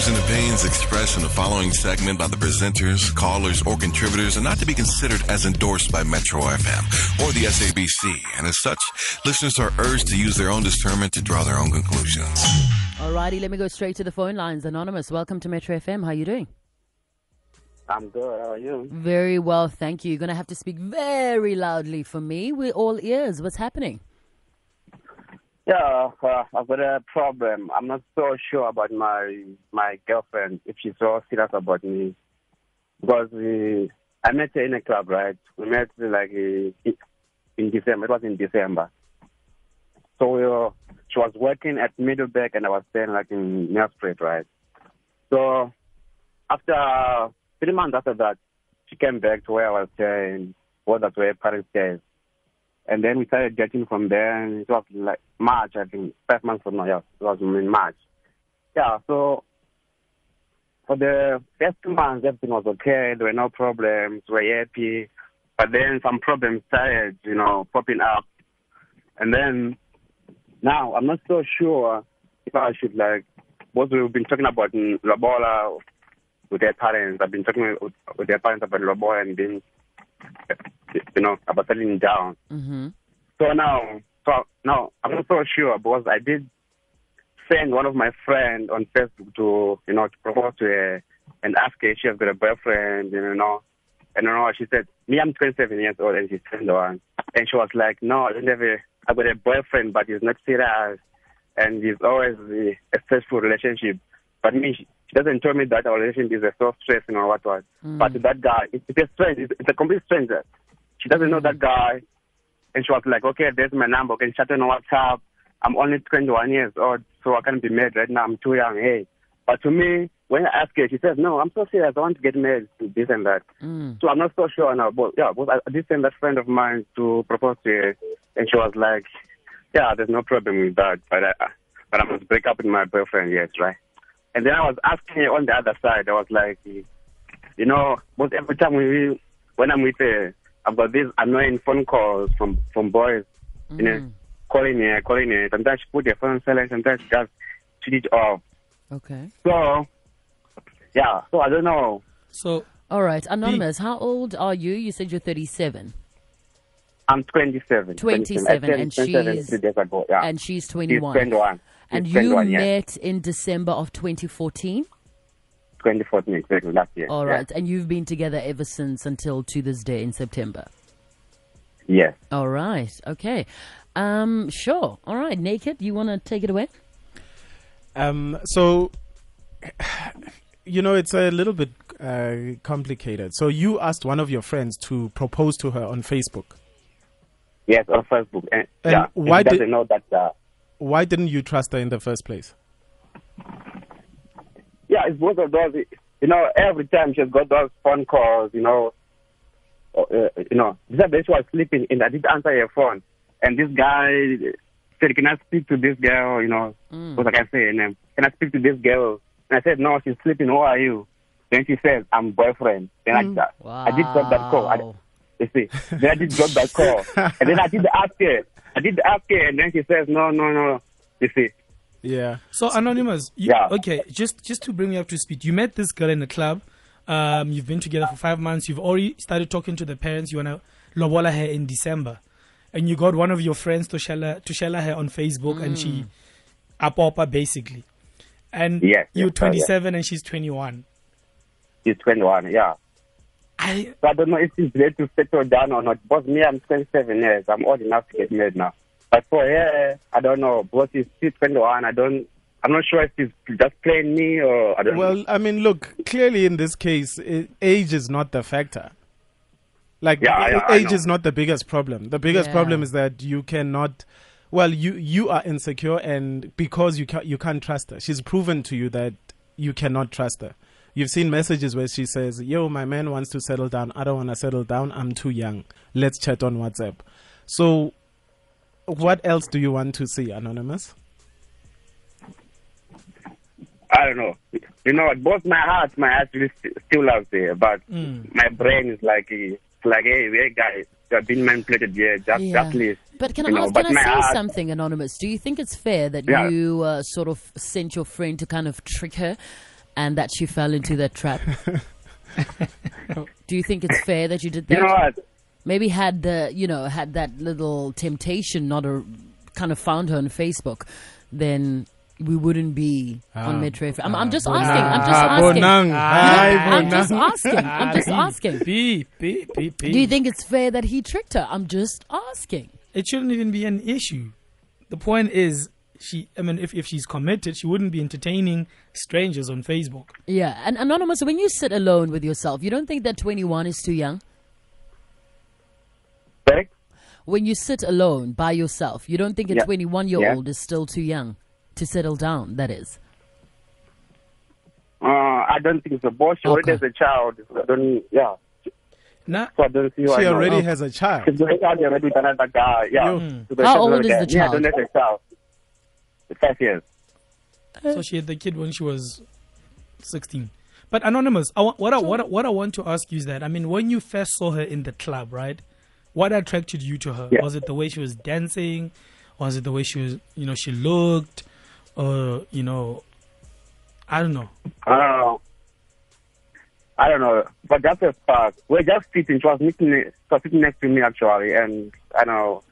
views and opinions expressed in the following segment by the presenters, callers, or contributors are not to be considered as endorsed by Metro FM or the SABC, and as such, listeners are urged to use their own discernment to draw their own conclusions. Alrighty, let me go straight to the phone lines. Anonymous, welcome to Metro FM. How are you doing? I'm good. How are you? Very well, thank you. You're going to have to speak very loudly for me. We're all ears. What's happening? Yeah, uh, I've got a problem. I'm not so sure about my my girlfriend if she's so serious about me because we, I met her in a club, right? We met like in December. It was in December. So we were, she was working at Middelburg and I was staying like in Nelspruit, right? So after three months after that, she came back to where I was staying. Was that where parents stayed. And then we started dating from there, and it was like March, I think, five months from now. Yeah, it was in March. Yeah, so for the first two months, everything was okay. There were no problems. We were happy. But then some problems started, you know, popping up. And then now I'm not so sure if I should like what we've been talking about in Lobola with their parents. I've been talking with, with their parents about Lobola and being you know, about settling down. Mm-hmm. So now, so now I'm not so sure because I did send one of my friends on Facebook to, you know, to propose to her and ask her if she has got a boyfriend, you know. And you know, she said, me, I'm 27 years old and she's 21. And she was like, no, I don't have a, I've got a boyfriend, but he's not serious. And he's always a, a stressful relationship. But me, she, she doesn't tell me that our relationship is a so stressing or what was. Mm. But that guy, it's, it's a stranger. It's, it's a complete stranger. She doesn't know that guy. And she was like, okay, there's my number. Can you chat on WhatsApp. I'm only 21 years old, so I can't be married right now. I'm too young. Hey. But to me, when I ask her, she says, no, I'm so serious. I want to get married to this and that. Mm. So I'm not so sure now. But yeah, but I did send that friend of mine to propose to her. And she was like, yeah, there's no problem with that. But I, but I must break up with my boyfriend, yes, right? And then I was asking her on the other side, I was like, you know, but every time we, when I'm with her, I've got these annoying phone calls from from boys, you know, Mm. calling me, calling me. Sometimes she put their phone on silent, sometimes she just switch it off. Okay. So, yeah, so I don't know. So All right. Anonymous, how old are you? You said you're 37. I'm 27. 27, I turned and 27 she's- three ago. Yeah. And she's She's 21. 21. And She's you 21, yeah. met in December of 2014. 2014, exactly, last year. All yeah. And you've been together ever since until to this day in September. Yes. All right. Okay. Um, sure. All right. Naked, you want to take it away? um so you know it's a little bit uh, complicated. So you asked one of your friends to propose to her on Facebook. Yes, on Facebook. And, And yeah, why she doesn't did- know that. Uh, Why didn't you trust her in the first place? Yeah, it's both of those. You know, every time she's got those phone calls, you know, uh, you know, other day she was sleeping and I didn't answer her phone. And this guy said, can I speak to this girl, you know, Mm. what I can say her name. Can I speak to this girl? And I said, no, she's sleeping. Who are you? Then she says, I'm boyfriend. Then I, I did drop that call. I, you see, then I did drop that call. and then I did ask her. I did ask her and then she says, no, no, no. You see, Yeah. So anonymous, you, Yeah. okay. Just just to bring you up to speed, you met this girl in the club. Um, you've been together for five months. You've already started talking to the parents. You wanna lobola her in December, and you got one of your friends to share to share her on Facebook, and she apopa basically. And Yes, you're yes, sir, 27 and she's 21. she's 21, yeah. I So I don't know if she's ready to settle down or not. But me, I'm 27 years. I'm old enough to get married now. But for her, I don't know. Because she's still 21. I don't. I'm not sure if she's just playing me or I don't know. Well, I mean, look, clearly in this case, age is not the factor. Like, Yeah, a- yeah, I age know. is not the biggest problem. The biggest Yeah. problem is that you cannot. Well, you you are insecure, and because you can't you can't trust her. She's proven to you that you cannot trust her. You've seen messages where she says, "Yo, my man wants to settle down. I don't want to settle down. I'm too young. Let's chat on WhatsApp." So, what else do you want to see, anonymous? I don't know. You know, both my heart, my heart really st- still loves her, but Mm. my brain is like, it's like, hey, hey guys, you have been manipulated here. Just, Yeah. just leave. But can I know, ask, but can I say heart- something, Anonymous? Do you think it's fair that Yeah. you uh, sort of sent your friend to kind of trick her and that she fell into that trap? Do you think it's fair that you did that? You know what? Maybe had the you know had that little temptation not a kind of found her on Facebook, then we wouldn't be on Ah. Metro FM. I'm, I'm just asking. I'm just ah, asking. Bonang. You know, Hi, I'm just asking. I'm just asking. B, B, B, B. Do you think it's fair that he tricked her? I'm just asking. it shouldn't even be an issue. The point is, she. I mean, if, if she's committed, she wouldn't be entertaining strangers on Facebook. Yeah, and anonymous. When you sit alone with yourself, you don't think that 21 is too young. Correct? When you sit alone by yourself, you don't think a Yeah. 21 year old is still too young to settle down. That is. Uh, I don't think so. But she already has a child. I don't, yeah. Nah, So I don't see why She not. already Oh. has a child. She's already already with another guy. Yeah. Yo. She's How old is the guy. Yeah, I child? don't have a child. Five years. so she had the kid when she was sixteen. But anonymous, I, wa- what I, what I, what I want to ask you is that I mean, when you first saw her in the club, right? What attracted you to her? Yeah. Was it the way she was dancing? Was it the way she was, you know, she looked, or you know, I don't know. Uh, I don't know, but that's a spark. We're just sitting. She was sitting, she was sitting next to me actually, and I know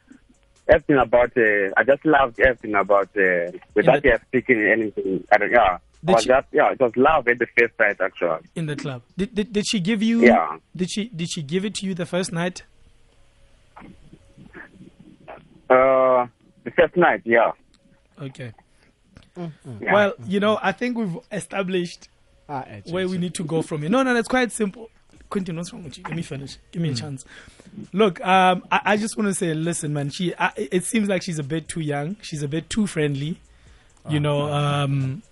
everything about. Uh, I just loved everything about. Uh, without the- her speaking anything, I don't. Yeah, Did I was she- just, yeah, it was love at the first sight actually. in the club. Did, did did she give you? Yeah. Did she did she give it to you the first night? The first night, yeah. Okay. yeah. Well, you know, I think we've established Ah, where we need to go from here. No, no, that's quite simple. Quentin, what's wrong with you? Let me finish. Give me a chance. Look, um, I, I just want to say, listen, man. She, I, it seems like she's a bit too young. She's a bit too friendly. You know, um,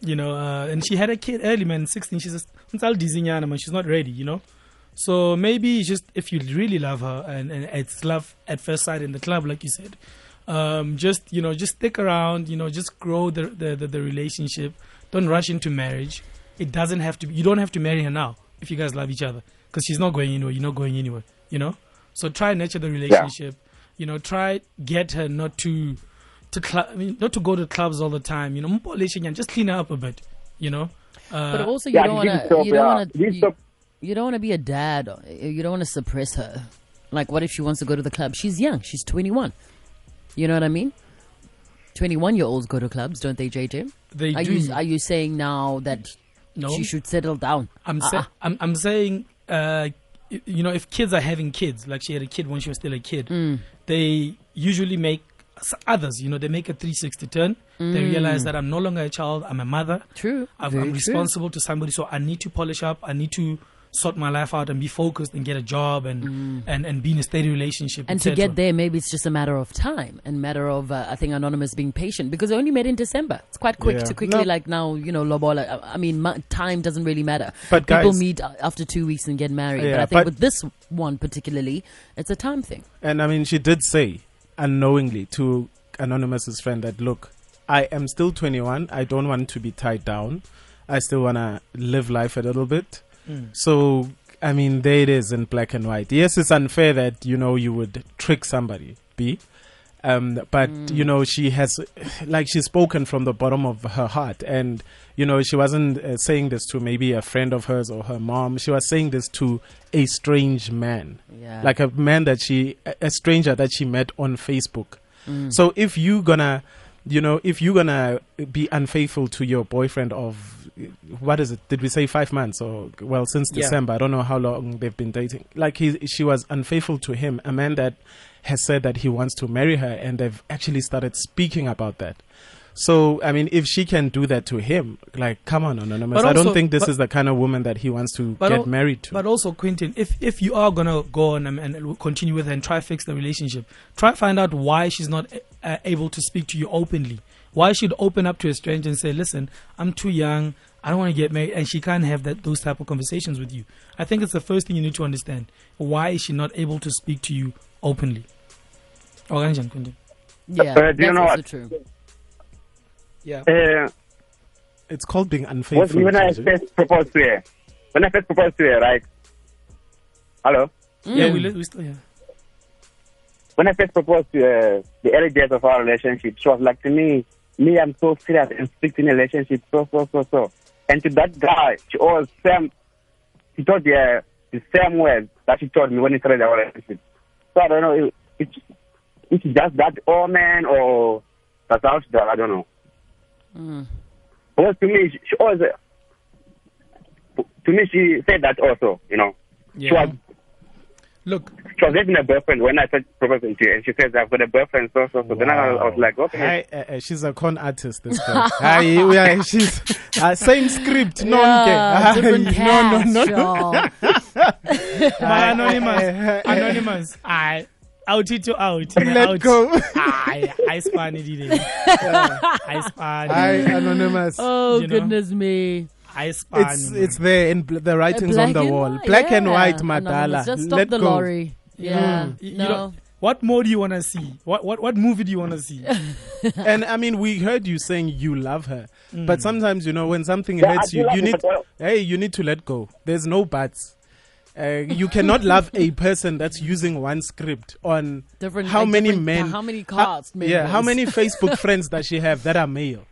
you know, uh, and she had a kid early, man. Sixteen. She's just, man. She's not ready. You know. So maybe just if you really love her and, and it's love at first sight in the club, like you said, um, just you know, just stick around. You know, just grow the the, the, the relationship. Don't rush into marriage. It doesn't have to. Be, you don't have to marry her now if you guys love each other, because she's not going anywhere. You're not going anywhere. You know. So try and nurture the relationship. You know, try get her not to to cl- I mean, not to go to clubs all the time. You know, mpolishing just clean her up a bit. You know. Uh, But also, you yeah, don't want to. You don't want You to. stop. You don't want to be a dad. You don't want to suppress her. Like, what if she wants to go to the club? She's young. She's 21. You know what I mean? 21 year olds go to clubs, don't they, JJ? they Are do. you are you saying now that no, she should settle down? I'm, sa- Uh-uh. I'm I'm saying, uh, you know, if kids are having kids, like she had a kid when she was still a kid, Mm. they usually make others, you know, they make a 360 turn. They realize that I'm no longer a child, I'm a mother. True. I'm, Mm. I'm true. responsible to somebody, so I need to polish up. I need to sort my life out and be focused and get a job and and, and be in a steady relationship. Mm. And to get there, maybe it's just a matter of time and matter of, uh, I think, Anonymous being patient because they only met in December. It's quite quick Yeah. to quickly, No. like now, you know, Lobola. I I mean, mu- time doesn't really matter. But People guys- meet uh, after two weeks and get married. but Yeah, I think but- with this one particularly, it's a time thing. And I mean, she did say unknowingly to Anonymous's friend that, look, I am still 21. I don't want to be tied down. I still want to live life a little bit. Mm. So, I mean, there it is in black and white. Yes, it's unfair that, you know, you would trick somebody, B. Um, but, you know, she has, like, she's spoken from the bottom of her heart. And, you know, she wasn't uh, saying this to maybe a friend of hers or her mom. She was saying this to a strange man Yeah. like a man that she a- a stranger that she met on facebook Mm. so if you gonna you know if you're gonna be unfaithful to your boyfriend of what is it? Did we say five months or well since Yeah. december? I don't know how long they've been dating. Like he she was unfaithful to him. A man that has said that he wants to marry her and they've actually started speaking about that so i mean if she can do that to him like come on anonymous But i also- don't think this but- is the kind of woman that he wants to get al- married to But also, Quentin, if if you are gonna go on and, and continue with her and try fix the relationship, try find out why she's not uh, able to speak to you openly. Why she'd open up to a stranger and say, "Listen, I'm too young. I don't want to get married," and she can't have that those type of conversations with you. I think it's the first thing you need to understand. Why is she not able to speak to you openly? Orange and Quentin. yeah, Uh, do you that's know also what? true. Yeah. Uh, it's called being unfaithful when I first proposed to her. When I first proposed to her, right? Hello? Yeah, Mm. we, we still yeah. When I first proposed to her, the early days of our relationship, she was like to me, me, I'm so serious and strict in a relationship, so, so, so, so. And to that guy, she always same. She told the the same words that she told me when he started our relationship. So I don't know. If, it's it's just that old man or that's how she does. I don't know. Mm. Because to me, she, she always. To me, she said that also. You know, she was Look, she was having a boyfriend when I said proposing to her, and she says I've got a boyfriend. So so so. Then I, was- I was like, okay. Hi, uh, uh, she's a con artist. This girl. Hi, we are, she's uh, same script. No, Yeah, different no, no, no, no. my anonymous, anonymous. I out to out. Let go. I I span it. it. I span. Hi, anonymous. Oh You know? goodness me! I span. it's it's there in bl- the writings on the wall. white, Black and white, Anonymous, Madala. Just stop Let the go. lorry. Yeah, Mm. You- you no. don't- What more do you want to see? What what what movie do you want to see? And I mean, we heard you saying you love her, Mm. but sometimes you know when something Yeah, hurts you, you need hey, you need to let go. There's no buts. Uh, you cannot love a person that's using one script on Different. how like many men, How many how- cast yeah, how many Facebook friends does she have that are male?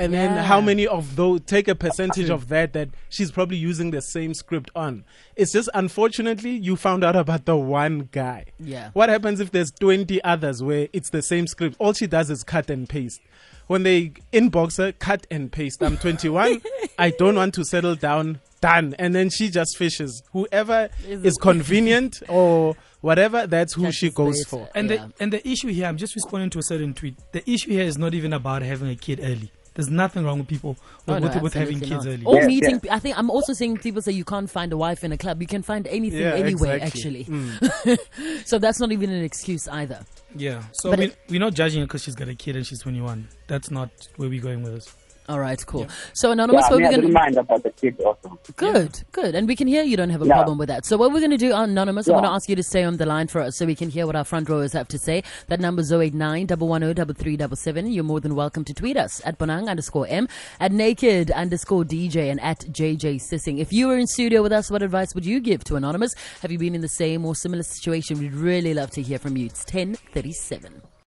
And then how many of those take a percentage of that that she's probably using the same script on? It's just unfortunately you found out about the one guy. Yeah. What happens if there's 20 others where it's the same script? All she does is cut and paste. When they inbox her, cut and paste. I'm 21. I don't want to settle down. Done. And then she just fishes. Whoever Is is convenient or whatever, that's who she goes for. And Yeah. the and the issue here, I'm just responding to a certain tweet. The issue here is not even about having a kid early. There's nothing wrong with people Oh, with, no, with, with having kids not. early. Or Yeah, meeting. I think I'm also seeing people say you can't find a wife in a club. You can find anything Yeah, anywhere, exactly. actually. Mm. so that's not even an excuse either. Yeah. So But we, it- we're not judging her because she's got a kid and she's 21. That's not where we're going with this. All right, cool. So anonymous, Yeah, what we're gonna didn't mind about the kids also. Good, good. And we can hear you don't have a Yeah. problem with that. So what we're going to do, Anonymous, I'm going to ask you to stay on the line for us so we can hear what our front rowers have to say. That number is 089 110 You're more than welcome to tweet us at Bonang underscore M, at Naked underscore DJ, and at JJ Sissing. If you were in studio with us, what advice would you give to Anonymous? Have you been in the same or similar situation? We'd really love to hear from you. It's 1037.